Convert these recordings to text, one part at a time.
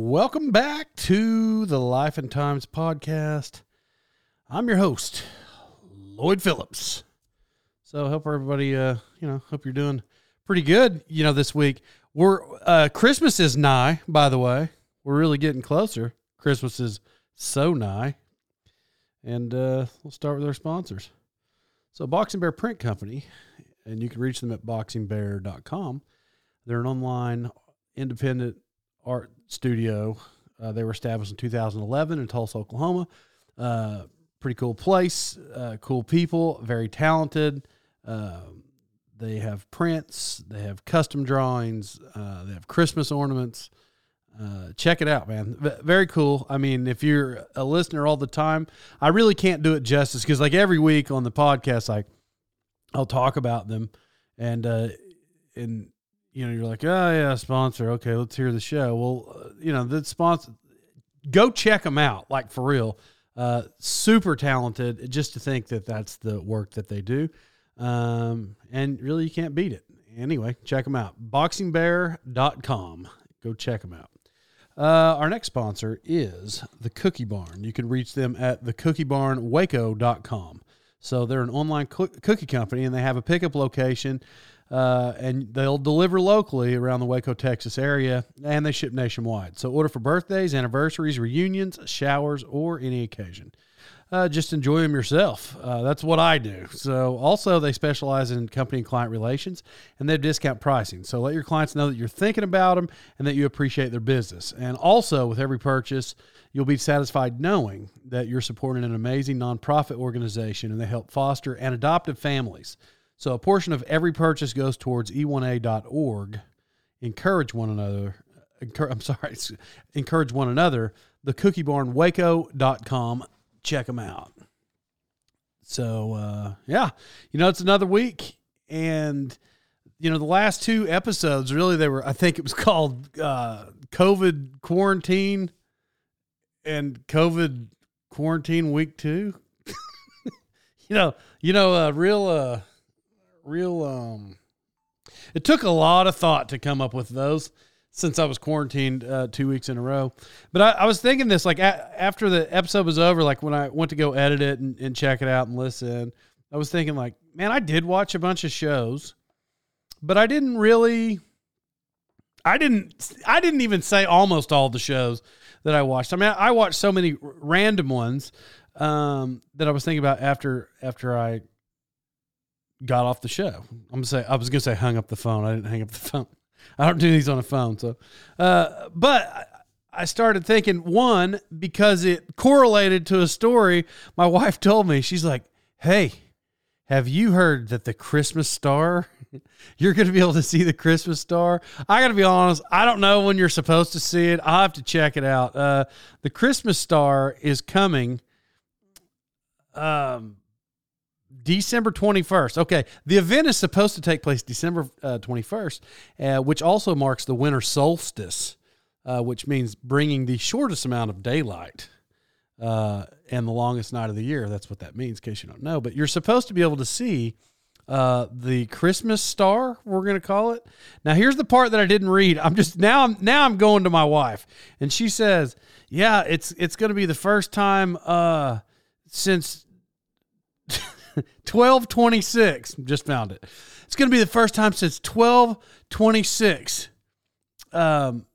Welcome back to the Life and Times podcast. I'm your host, Lloyd Phillips. So hope everybody, uh, you know, hope you're doing pretty good. You know, this week we're uh, Christmas is nigh. By the way, we're really getting closer. Christmas is so nigh, and uh, we'll start with our sponsors. So Boxing Bear Print Company, and you can reach them at boxingbear.com. They're an online independent art studio. Uh, they were established in 2011 in Tulsa, Oklahoma. Uh, pretty cool place, uh, cool people, very talented. Uh, they have prints, they have custom drawings, uh, they have Christmas ornaments. Uh, check it out, man. V- very cool. I mean, if you're a listener all the time, I really can't do it justice because, like every week on the podcast, like I'll talk about them, and and you know, you're like, oh yeah, sponsor. Okay, let's hear the show. Well, uh, you know, the sponsor, go check them out. Like for real, uh, super talented. Just to think that that's the work that they do, um, and really you can't beat it. Anyway, check them out. Boxingbear.com. Go check them out. Uh, our next sponsor is the Cookie Barn. You can reach them at thecookiebarnwaco.com. So they're an online cookie company, and they have a pickup location uh, and they'll deliver locally around the Waco, Texas area, and they ship nationwide. So order for birthdays, anniversaries, reunions, showers, or any occasion. Uh, just enjoy them yourself. Uh, that's what I do. So, also, they specialize in company and client relations and they have discount pricing. So, let your clients know that you're thinking about them and that you appreciate their business. And also, with every purchase, you'll be satisfied knowing that you're supporting an amazing nonprofit organization and they help foster and adoptive families. So a portion of every purchase goes towards e1a.org. Encourage one another. I'm sorry, encourage one another. The Cookie Barn Waco.com. Check them out. So, uh, yeah, you know, it's another week. And, you know, the last two episodes, really, they were, I think it was called uh, COVID quarantine and COVID quarantine week two. you know, you know, uh, real, uh, real um it took a lot of thought to come up with those since I was quarantined uh, two weeks in a row. But I, I was thinking this like a, after the episode was over, like when I went to go edit it and, and check it out and listen, I was thinking like, man, I did watch a bunch of shows, but I didn't really. I didn't. I didn't even say almost all the shows that I watched. I mean, I watched so many random ones um, that I was thinking about after after I got off the show. I'm gonna say I was gonna say hung up the phone. I didn't hang up the phone. I don't do these on a phone. So, uh, but I started thinking one because it correlated to a story my wife told me. She's like, "Hey, have you heard that the Christmas star?" You're to be able to see the Christmas star. I got to be honest. I don't know when you're supposed to see it. I'll have to check it out. Uh, the Christmas star is coming um, December 21st. Okay. The event is supposed to take place December uh, 21st, uh, which also marks the winter solstice, uh, which means bringing the shortest amount of daylight uh, and the longest night of the year. That's what that means, in case you don't know. But you're supposed to be able to see uh, the Christmas star, we're going to call it. Now, here's the part that I didn't read. I'm just now. I'm now. I'm going to my wife, and she says, "Yeah, it's it's going to be the first time uh, since 1226. Just found it. It's going to be the first time since 1226. Um,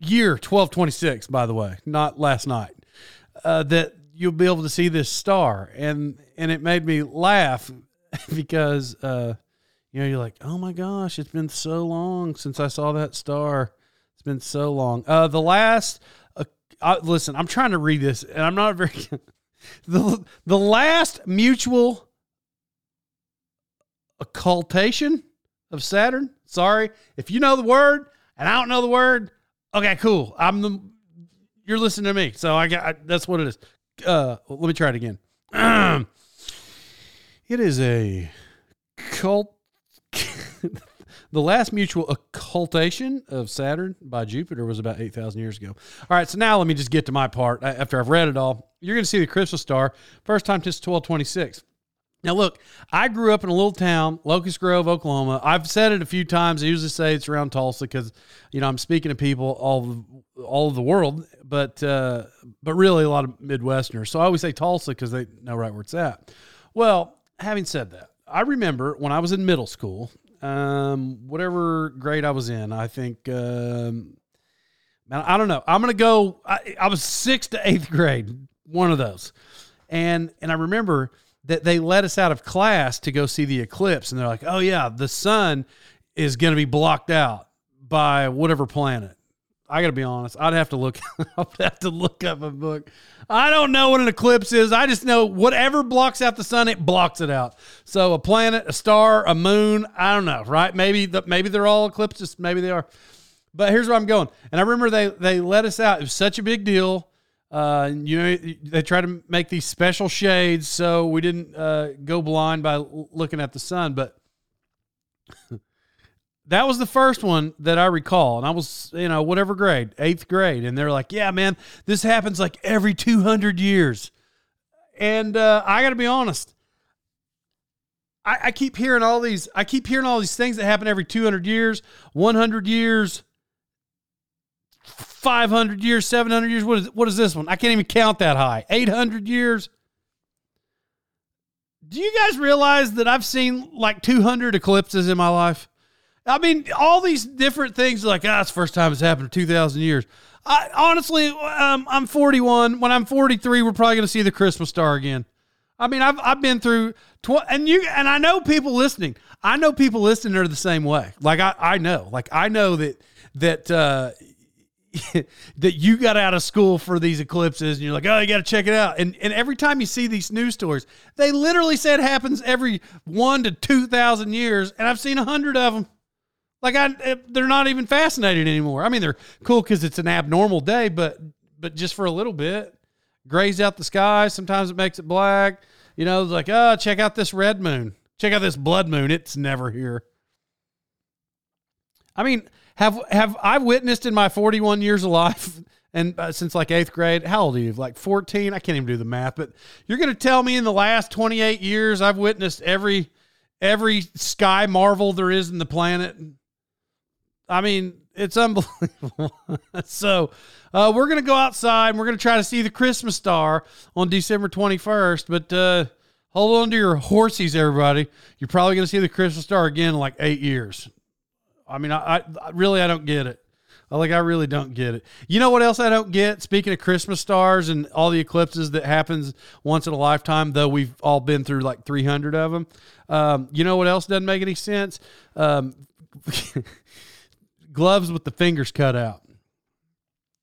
year 1226, by the way, not last night, uh, that you'll be able to see this star. And, and it made me laugh because, uh, you know, you're like, oh my gosh, it's been so long since I saw that star. It's been so long. Uh, the last, uh, I, listen, I'm trying to read this, and I'm not very. the the last mutual occultation of Saturn. Sorry if you know the word and I don't know the word. Okay, cool. I'm the. You're listening to me, so I got. I, that's what it is. Uh, let me try it again. it is a cult the last mutual occultation of Saturn by Jupiter was about 8,000 years ago. All right, so now let me just get to my part. After I've read it all, you're going to see the Crystal star first time since 1226. Now, look, I grew up in a little town, Locust Grove, Oklahoma. I've said it a few times. I usually say it's around Tulsa because, you know, I'm speaking to people all all of the world, but uh, but really a lot of Midwesterners. So I always say Tulsa because they know right where it's at. Well, having said that, I remember when I was in middle school, um, whatever grade I was in, I think, um, I don't know. I'm to go, I, I was sixth to eighth grade, one of those. And, and I remember that they let us out of class to go see the eclipse. And they're like, oh, yeah, the sun is going to be blocked out by whatever planet. I got to be honest. I'd have to look. I'd have to look up a book. I don't know what an eclipse is. I just know whatever blocks out the sun, it blocks it out. So a planet, a star, a moon. I don't know, right? Maybe the, maybe they're all eclipses. Maybe they are. But here's where I'm going. And I remember they they let us out. It was such a big deal. Uh, you know, they try to make these special shades so we didn't uh, go blind by looking at the sun. But that was the first one that I recall. And I was, you know, whatever grade, eighth grade. And they're like, yeah, man, this happens like every 200 years. And uh, I got to be honest. I, I keep hearing all these. I keep hearing all these things that happen every 200 years, 100 years, 500 years, 700 years. What is what is this one? I can't even count that high. 800 years. Do you guys realize that I've seen like 200 eclipses in my life? I mean, all these different things like, ah, it's the first time it's happened in 2,000 years. I, honestly, um, I'm 41. When I'm 43, we're probably going to see the Christmas star again. I mean, I've, I've been through, tw- and you, and I know people listening. I know people listening are the same way. Like I, I know, like I know that, that, uh, that you got out of school for these eclipses and you're like, oh, you got to check it out. And and every time you see these news stories, they literally said happens every one to 2,000 years. And I've seen a hundred of them. Like I, eh, they're not even fascinated anymore. I mean, they're cool because it's an abnormal day, but but just for a little bit, grays out the sky. Sometimes it makes it black. You know, it's like, oh, check out this red moon. Check out this blood moon. It's never here. I mean, have have I witnessed in my 41 years of life and uh, since like eighth grade? How old are you? Like 14? I can't even do the math. But you're going to tell me in the last 28 years I've witnessed every every sky marvel there is in the planet? I mean, it's unbelievable. so, uh, we're going to go outside and we're going to try to see the Christmas star on December 21st. But uh, hold on to your horsies, everybody. You're probably going to see the Christmas star again in like eight years. I mean, I, I really, I don't get it. Like, I really don't get it. You know what else I don't get? Speaking of Christmas stars and all the eclipses that happens once in a lifetime, though we've all been through like 300 of them. Um, you know what else doesn't make any sense? Um, gloves with the fingers cut out.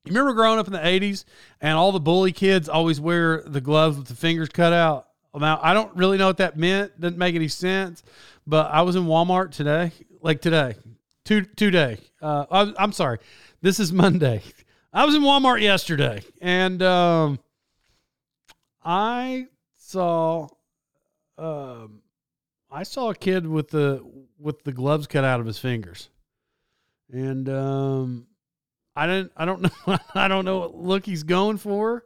You remember growing up in the 80s and all the bully kids always wear the gloves with the fingers cut out? Now, I don't really know what that meant. Doesn't make any sense. But I was in Walmart today, like today, two, today. Uh, I, I'm sorry. This is Monday. I was in Walmart yesterday and um, I saw um, I saw a kid with the with the gloves cut out of his fingers and um, I didn't. I don't know. I don't know what look he's going for.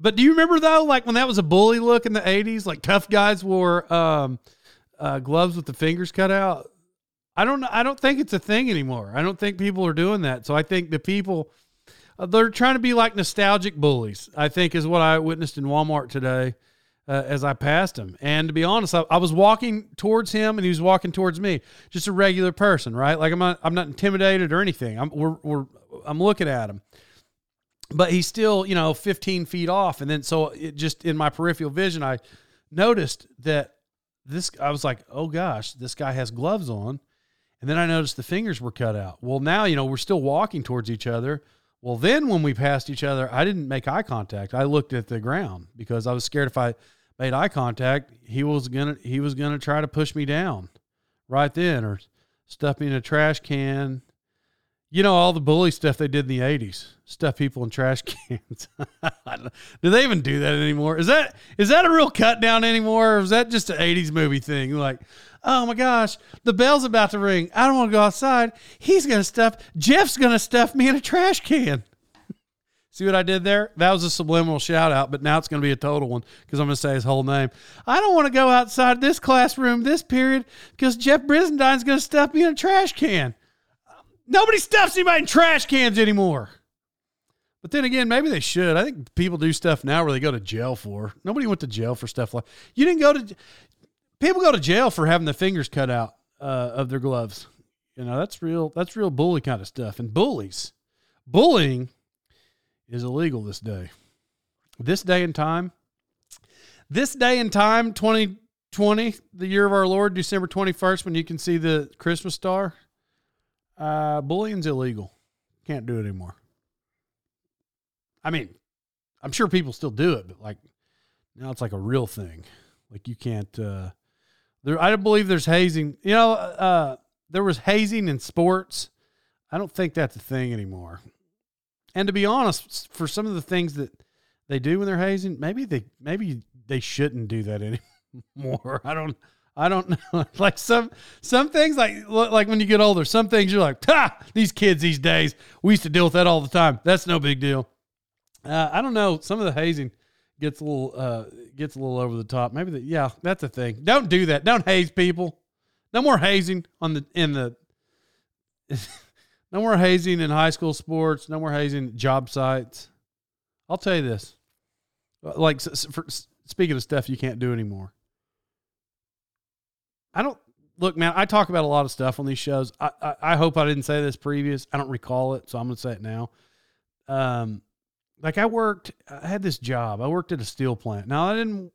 But do you remember though, like when that was a bully look in the '80s, like tough guys wore um, uh, gloves with the fingers cut out. I don't. I don't think it's a thing anymore. I don't think people are doing that. So I think the people uh, they're trying to be like nostalgic bullies. I think is what I witnessed in Walmart today. Uh, as I passed him. And to be honest, I, I, was walking towards him and he was walking towards me, just a regular person, right? Like I'm not, I'm not intimidated or anything. I'm, we're, we're, I'm looking at him, but he's still, you know, 15 feet off. And then, so it just in my peripheral vision, I noticed that this, I was like, oh gosh, this guy has gloves on. And then I noticed the fingers were cut out. Well, now, you know, we're still walking towards each other. Well, then when we passed each other, I didn't make eye contact. I looked at the ground because I was scared if I made eye contact, he was gonna he was gonna try to push me down right then or stuff me in a trash can. You know all the bully stuff they did in the '80s, stuff people in trash cans. do they even do that anymore? Is that is that a real cut down anymore, or is that just an '80s movie thing? Like, oh my gosh, the bell's about to ring. I don't want to go outside. He's gonna stuff. Jeff's gonna stuff me in a trash can. See what I did there? That was a subliminal shout out, but now it's to be a total one because I'm to say his whole name. I don't want to go outside this classroom this period because Jeff Brisendine's to stuff me in a trash can. Nobody stuffs anybody in trash cans anymore. But then again, maybe they should. I think people do stuff now where they go to jail for. Nobody went to jail for stuff like you didn't go to. People go to jail for having the fingers cut out uh, of their gloves. You know that's real. That's real bully kind of stuff. And bullies, bullying is illegal this day. This day and time, this day and time, 2020, the year of our Lord, December 21st, when you can see the Christmas star, uh, bullying's illegal. Can't do it anymore. I mean, I'm sure people still do it, but like now it's like a real thing. Like you can't, uh, there, I don't believe there's hazing. You know, uh, there was hazing in sports. I don't think that's a thing anymore. And to be honest, for some of the things that they do when they're hazing, maybe they maybe they shouldn't do that anymore. I don't I don't know. like some some things like like when you get older, some things you're like, ha, these kids these days, we used to deal with that all the time. That's no big deal. Uh, I don't know. Some of the hazing gets a little uh, gets a little over the top. Maybe that yeah, that's a thing. Don't do that. Don't haze people. No more hazing on the in the no more hazing in high school sports. No more hazing job sites. I'll tell you this. Like, for, speaking of stuff you can't do anymore. I don't look, man. I talk about a lot of stuff on these shows. I, I, I hope I didn't say this previous. I don't recall it, so I'm to say it now. Um, like I worked, I had this job. I worked at a steel plant. Now I didn't,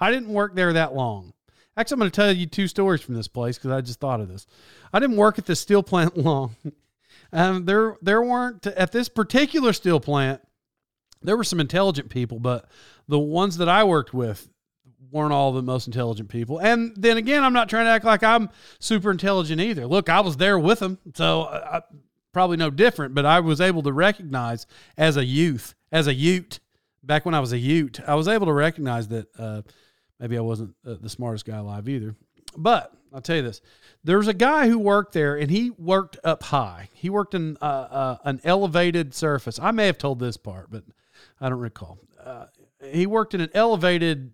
I didn't work there that long. Actually, I'm going to tell you two stories from this place because I just thought of this. I didn't work at the steel plant long. um, there, there weren't at this particular steel plant. There were some intelligent people, but the ones that I worked with weren't all the most intelligent people. And then again, I'm not trying to act like I'm super intelligent either. Look, I was there with them, so I, probably no different. But I was able to recognize as a youth, as a Ute, back when I was a Ute, I was able to recognize that. Uh, Maybe I wasn't the smartest guy alive either. But I'll tell you this: there's a guy who worked there, and he worked up high. He worked in uh, uh, an elevated surface. I may have told this part, but I don't recall. Uh, he worked in an elevated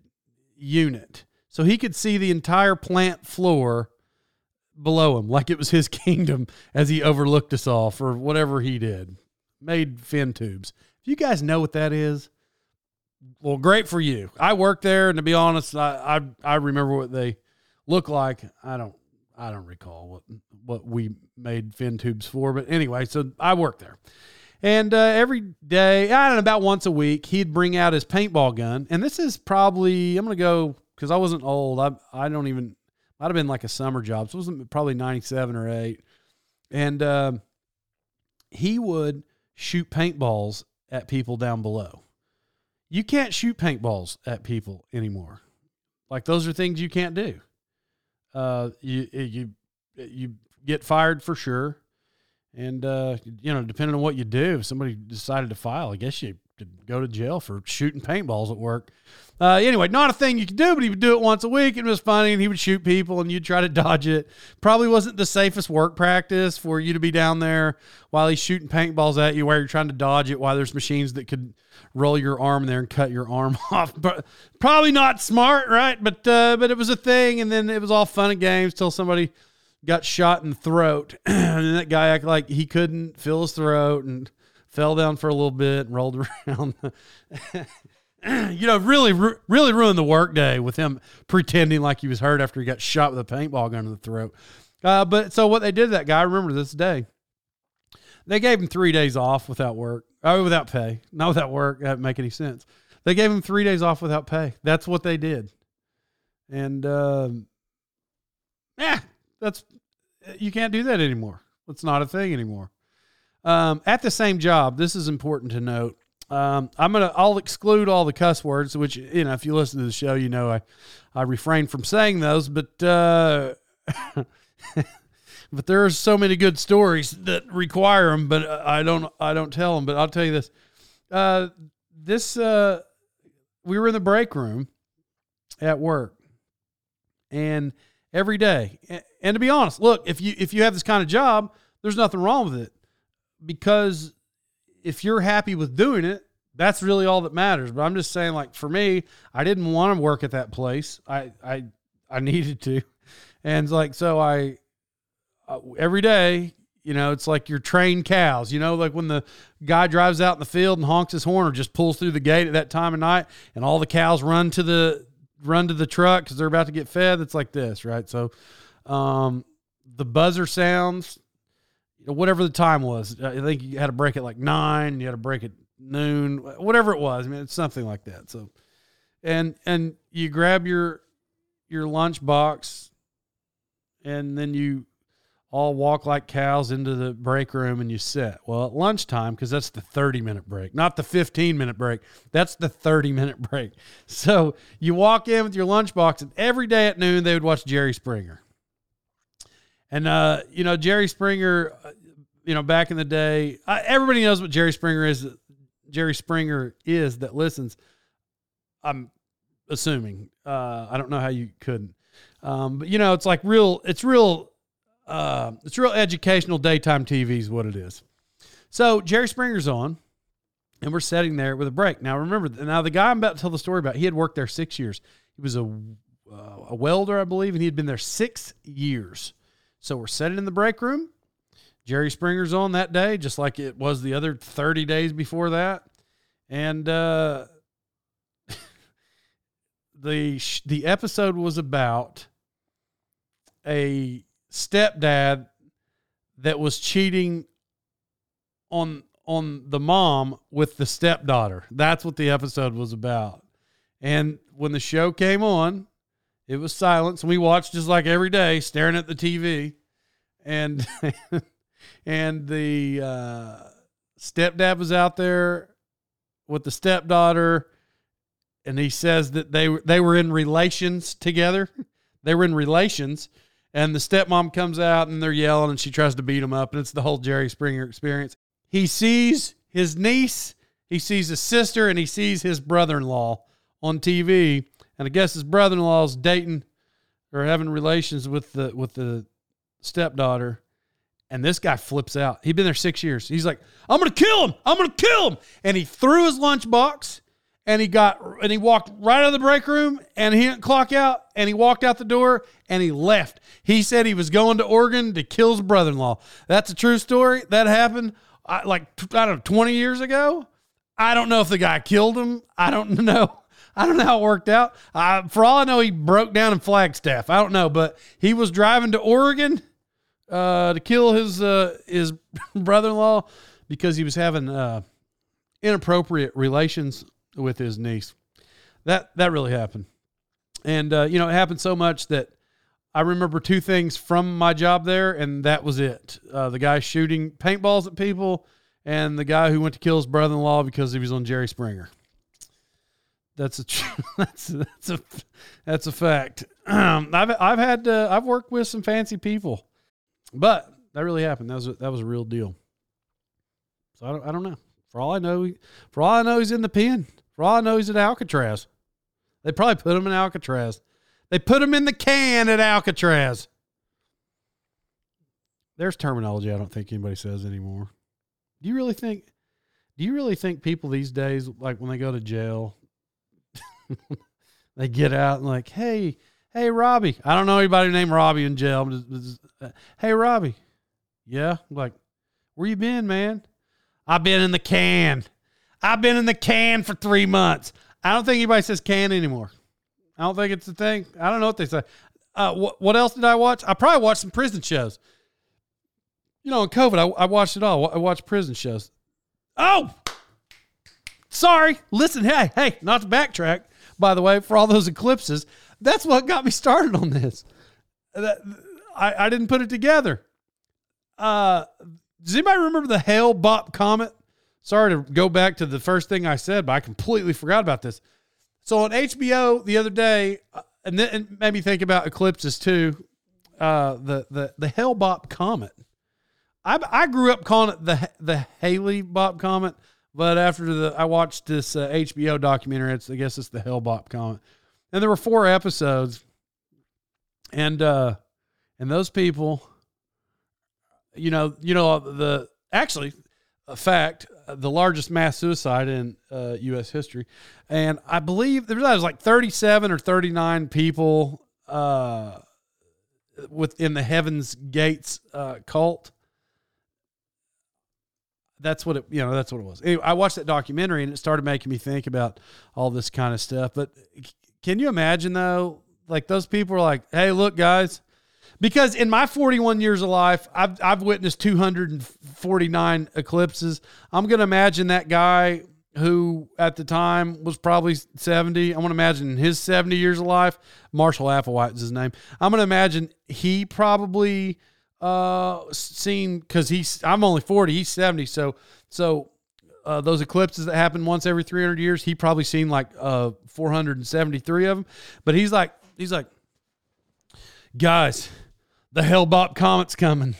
unit, so he could see the entire plant floor below him, like it was his kingdom, as he overlooked us all for whatever he did. Made fin tubes. If you guys know what that is, well, great for you. I worked there, and to be honest, I, I I remember what they look like. I don't I don't recall what what we made fin tubes for, but anyway, so I worked there, and uh, every day, I don't know, about once a week, he'd bring out his paintball gun, and this is probably I'm gonna go because I wasn't old. I I don't even might have been like a summer job, so it wasn't probably '97 or eight, and uh, he would shoot paintballs at people down below you can't shoot paintballs at people anymore. Like those are things you can't do. Uh, you you you get fired for sure, and uh, you know depending on what you do, if somebody decided to file, I guess you could go to jail for shooting paintballs at work. Uh, anyway, not a thing you could do, but he would do it once a week. And it was funny, and he would shoot people, and you'd try to dodge it. Probably wasn't the safest work practice for you to be down there while he's shooting paintballs at you, while you're trying to dodge it, while there's machines that could roll your arm there and cut your arm off. But probably not smart, right? But uh, but it was a thing, and then it was all fun and games till somebody got shot in the throat, and that guy acted like he couldn't fill his throat and fell down for a little bit and rolled around. you know, really, really ruined the workday with him pretending like he was hurt after he got shot with a paintball gun in the throat. Uh, but so what they did to that guy, I remember this day. They gave him three days off without work, oh, without pay, not without work. That make any sense. They gave him three days off without pay. That's what they did, and uh, yeah, that's you can't do that anymore. It's not a thing anymore. Um, at the same job, this is important to note. Um, I'm gonna I'll exclude all the cuss words, which you know if you listen to the show, you know I I refrain from saying those, but uh, but there are so many good stories that require them, but I don't I don't tell them. But I'll tell you this: uh, this uh, we were in the break room at work, and every day, and to be honest, look if you if you have this kind of job, there's nothing wrong with it because if you're happy with doing it, that's really all that matters. But I'm just saying, like for me, I didn't want to work at that place. I I I needed to, and like so I uh, every day. You know, it's like you're trained cows. You know, like when the guy drives out in the field and honks his horn or just pulls through the gate at that time of night, and all the cows run to the run to the truck because they're about to get fed. It's like this, right? So, um, the buzzer sounds whatever the time was. I think you had to break at like nine, you had to break at noon, whatever it was. I mean, it's something like that. So, and and you grab your your lunch box, and then you all walk like cows into the break room and you sit. Well, at lunchtime, because that's the 30 minute break, not the 15 minute break. That's the 30 minute break. So you walk in with your lunchbox, and every day at noon, they would watch Jerry Springer. And uh, you know, Jerry Springer, uh, you know, back in the day, uh, everybody knows what Jerry Springer is. Jerry Springer is that listens. I'm assuming. Uh, I don't know how you couldn't. Um, but you know, it's like real. It's real. Uh, it's real educational daytime TV is what it is. So Jerry Springer's on, and we're sitting there with a break. Now remember, now the guy I'm about to tell the story about, he had worked there six years. He was a uh, a welder, I believe, and he had been there six years. So we're sitting in the break room. Jerry Springer's on that day, just like it was the other 30 days before that. And uh, the the episode was about a stepdad that was cheating on on the mom with the stepdaughter. That's what the episode was about. And when the show came on, it was silence. And We watched just like every day, staring at the TV, and and the uh, stepdad was out there with the stepdaughter, and he says that they they were in relations together. they were in relations, and the stepmom comes out and they're yelling, and she tries to beat him up, and it's the whole Jerry Springer experience. He sees his niece, he sees his sister, and he sees his brother-in-law on TV and I guess his brother-in-law is dating or having relations with the with the stepdaughter. And this guy flips out. He'd been there six years. He's like, I'm gonna kill him. I'm gonna kill him. And he threw his lunchbox and he got and he walked right out of the break room and he didn't clock out and he walked out the door and he left. He said he was going to Oregon to kill his brother-in-law. That's a true story. That happened I, like I don't know 20 years ago. I don't know if the guy killed him. I don't know. I don't know how it worked out. Uh, for all I know, he broke down in Flagstaff. I don't know, but he was driving to Oregon uh, to kill his uh, his brother-in-law because he was having uh, inappropriate relations with his niece. That that really happened, and uh, you know it happened so much that I remember two things from my job there, and that was it. Uh, the guy shooting paintballs at people, and the guy who went to kill his brother-in-law because he was on Jerry Springer. That's a that's that's a that's a fact. Um, I've I've had uh, I've worked with some fancy people, but that really happened. That was a, that was a real deal. So I don't I don't know. For all I know, for all I know, he's in the pen. For all I know, he's at Alcatraz. They probably put him in Alcatraz. They put him in the can at Alcatraz. There's terminology I don't think anybody says anymore. Do you really think? Do you really think people these days, like when they go to jail, they get out and like, hey, hey, Robbie. I don't know anybody named Robbie in jail. Just, just, uh, hey, Robbie. Yeah. I'm like, where you been, man? I've been in the can. I've been in the can for three months. I don't think anybody says can anymore. I don't think it's a thing. I don't know what they say. Uh, what, what else did I watch? I probably watched some prison shows. You know, in COVID, I, I watched it all. I watched prison shows. Oh, sorry. Listen, hey, hey, not to backtrack, by the way, for all those eclipses. That's what got me started on this. That, I, I didn't put it together. Uh, does anybody remember the Hale Bopp comet? Sorry to go back to the first thing I said, but I completely forgot about this. So on HBO the other day, uh, and then it made me think about eclipses too. Uh, the the the Hale Bopp comet. I I grew up calling it the the Haley Bopp comet, but after the I watched this uh, HBO documentary, it's I guess it's the Hale Bopp comet, and there were four episodes, and uh, and those people, you know, you know the actually a fact the largest mass suicide in uh, U.S. history, and I believe there was like 37 or 39 people uh, within the Heaven's Gates uh, cult. That's what it, you know. That's what it was. Anyway, I watched that documentary and it started making me think about all this kind of stuff. But can you imagine though? Like those people are like, "Hey, look, guys." Because in my 41 years of life, I've I've witnessed 249 eclipses. I'm going to imagine that guy who at the time was probably 70. I want to imagine his 70 years of life. Marshall Applewhite is his name. I'm going to imagine he probably uh seen because he's I'm only 40, he's 70. So so uh, those eclipses that happen once every 300 years, he probably seen like uh 473 of them. But he's like he's like guys the Hale-Bopp Comet's coming.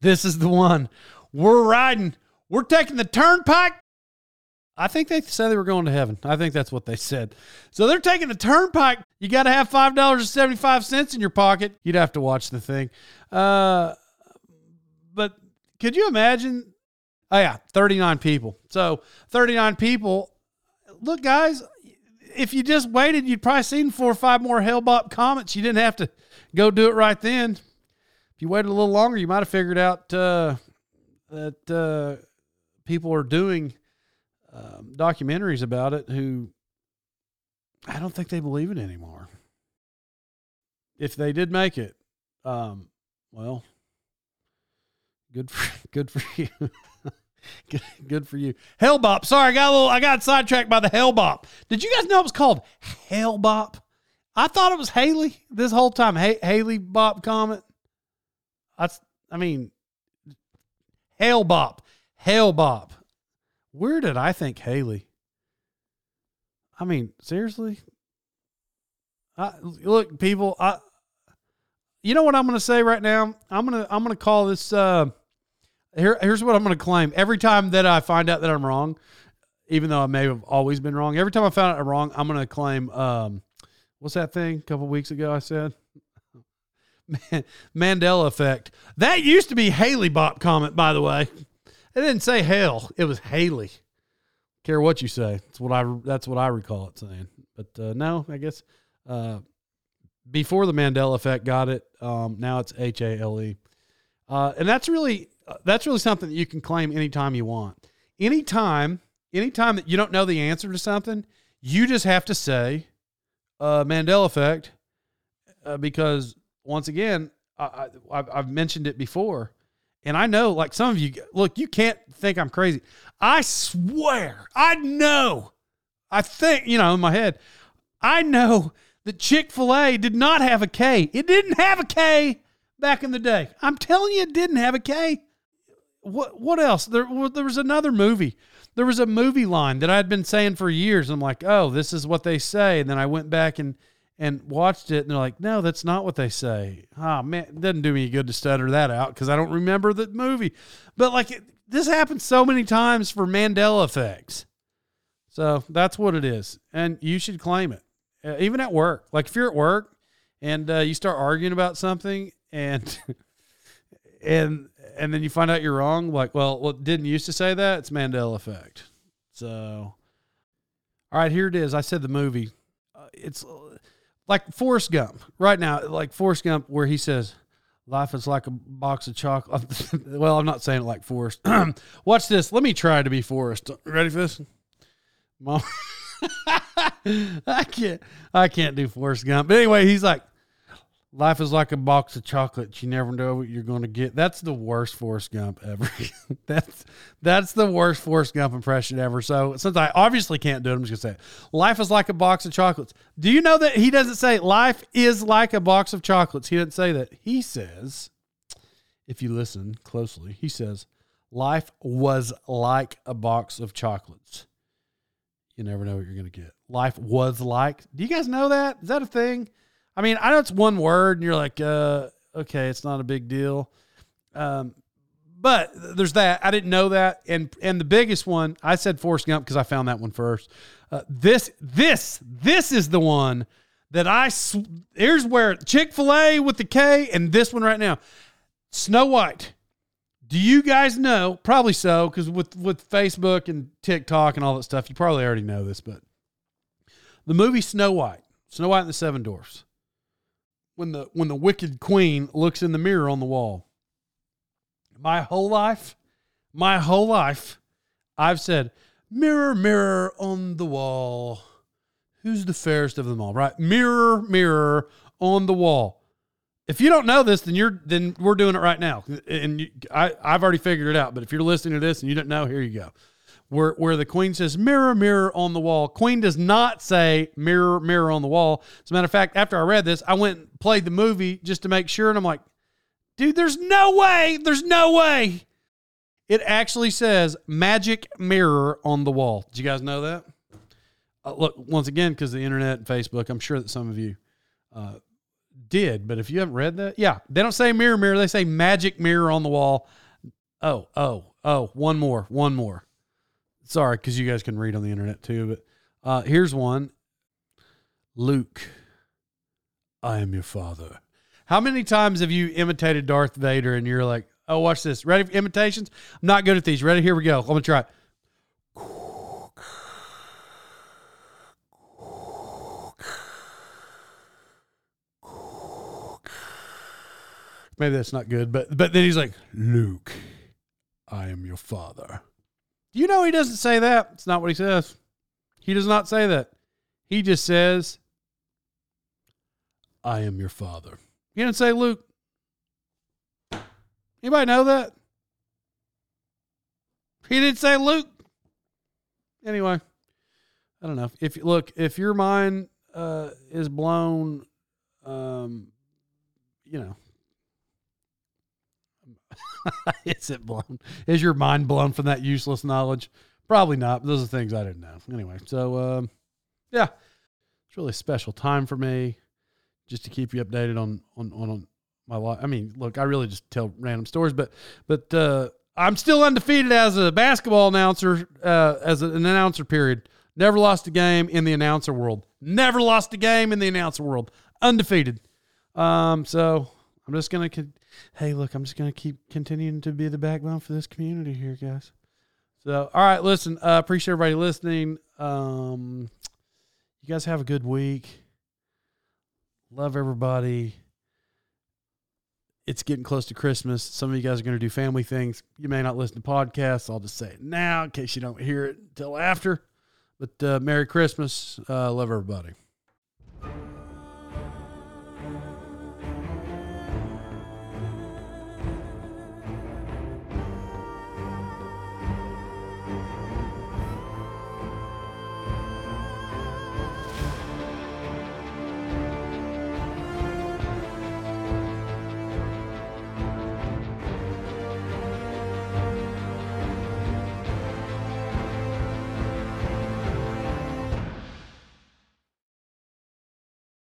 This is the one. We're riding. We're taking the turnpike. I think they said they were going to heaven. I think that's what they said. So they're taking the turnpike. You got to have five dollars and seventy five cents in your pocket. You'd have to watch the thing. Uh, but could you imagine? Oh yeah, thirty nine people. So thirty nine people. Look, guys, if you just waited, you'd probably seen four or five more Hale-Bopp comets. You didn't have to go do it right then if you waited a little longer, you might have figured out uh, that uh, people are doing um, documentaries about it who I don't think they believe it anymore. If they did make it, um, well, good for good for you. good, for you. Hale-Bopp. Sorry, I got a little. I got sidetracked by the Hale-Bopp. Did you guys know it was called Hale-Bopp? I thought it was Haley this whole time. Hey, Hale-Bopp Comet. That's, I mean, Hale-Bopp, Hale Bopp. Where did I think Haley? I mean, seriously. I, look, people. I, you know what I'm going to say right now? I'm gonna I'm gonna call this. Uh, here, here's what I'm going to claim. Every time that I find out that I'm wrong, even though I may have always been wrong, every time I found out I'm wrong, I'm going to claim. Um, what's that thing? A couple weeks ago, I said Mandela effect. That used to be Haley Bop comment, by the way. It didn't say hell; it was Haley. Care what you say. That's what I. That's what I recall it saying. But uh, no, I guess uh, before the Mandela effect got it. Um, now it's H A L E, uh, and that's really uh, that's really something that you can claim anytime you want. Anytime, anytime that you don't know the answer to something, you just have to say uh, Mandela effect uh, because once again, I, I, I've mentioned it before, and I know, like some of you, look, you can't think I'm crazy. I swear, I know, I think, you know, in my head, I know that Chick fil A did not have a K. It didn't have a K back in the day. I'm telling you, it didn't have a K. What, what else? There, there was another movie. There was a movie line that I'd been saying for years. I'm like, oh, this is what they say. And then I went back and and watched it and they're like, no, that's not what they say. Oh man, it doesn't do me good to stutter that out because I don't remember the movie. But like it, this happens so many times for Mandela effects. So that's what it is. And you should claim it. Uh, even at work. Like if you're at work and uh, you start arguing about something and and and then you find out you're wrong, like, well, well, didn't used to say that? It's Mandela effect. So all right, here it is. I said the movie. Uh, it's like Forrest Gump right now, like Forrest Gump, where he says, "Life is like a box of chocolate." well, I'm not saying it like Forrest. Watch this. Let me try to be Forrest. Ready for this, Mom? I can't I can't do Forrest Gump. But anyway, he's like, Life is like a box of chocolates. You never know what you're going to get. That's the worst Forrest Gump ever. that's that's the worst Forrest Gump impression ever. So since I obviously can't do it, I'm just gonna say, it. life is like a box of chocolates. Do you know that he doesn't say life is like a box of chocolates? He didn't say that. He says, if you listen closely, he says, life was like a box of chocolates. You never know what you're gonna get. Life was like. Do you guys know that? Is that a thing? I mean, I know it's one word, and you're like, uh, okay, it's not a big deal. Um, but there's that. I didn't know that, and and the biggest one, I said Forrest Gump because I found that one first. Uh, this this this is the one that I. Sw- here's where Chick Fil A with the K, and this one right now, Snow White. Do you guys know? Probably so, because with with Facebook and TikTok and all that stuff, you probably already know this. But the movie Snow White, Snow White and the Seven Dwarfs when the when the wicked queen looks in the mirror on the wall. My whole life, my whole life, I've said, "Mirror, mirror on the wall, who's the fairest of them all?" Right? Mirror, mirror on the wall. If you don't know this, then you're then we're doing it right now, and you, I I've already figured it out. But if you're listening to this and you don't know, here you go where where the queen says mirror mirror on the wall. Queen does not say mirror mirror on the wall. As a matter of fact after i read this i went and played the movie just to make sure and i'm like dude there's no way there's no way. It actually says magic mirror on the wall. Did you guys know that? Uh, look once again because the internet and facebook i'm sure that some of you uh, did but if you haven't read that yeah they don't say mirror mirror they say magic mirror on the wall. Oh oh oh one more one more sorry, because you guys can read on the internet too. But uh, here's one Luke, I am your father. How many times have you imitated Darth Vader and you're like, oh, watch this. Ready for imitations? I'm not good at these. Ready? Here we go. I'm going to try it. Maybe that's not good, but but then he's like, Luke, I am your father. Do you know he doesn't say that? It's not what he says. He does not say that. He just says, I am your father. He didn't say Luke. Anybody know that? He didn't say Luke. Anyway, I don't know. If look, if your mind uh, is blown, um, you know, is it blown? Is your mind blown from that useless knowledge? Probably not. those are things I didn't know. Anyway, so um, yeah, it's really a special time for me, just to keep you updated on on on, my life. I mean, look, I really just tell random stories, but but uh, I'm still undefeated as a basketball announcer, uh, as an announcer. Period. Never lost a game in the announcer world. Never lost a game in the announcer world. Undefeated. Um, so I'm just gonna hey, look, I'm just to keep continuing to be the backbone for this community here, guys. So, all right, listen, uh, appreciate everybody listening. Um, you guys have a good week. Love everybody. It's getting close to Christmas. Some of you guys are going to do family things. You may not listen to podcasts. I'll just say it now in case you don't hear it until after. But uh, Merry Christmas. Uh, love everybody.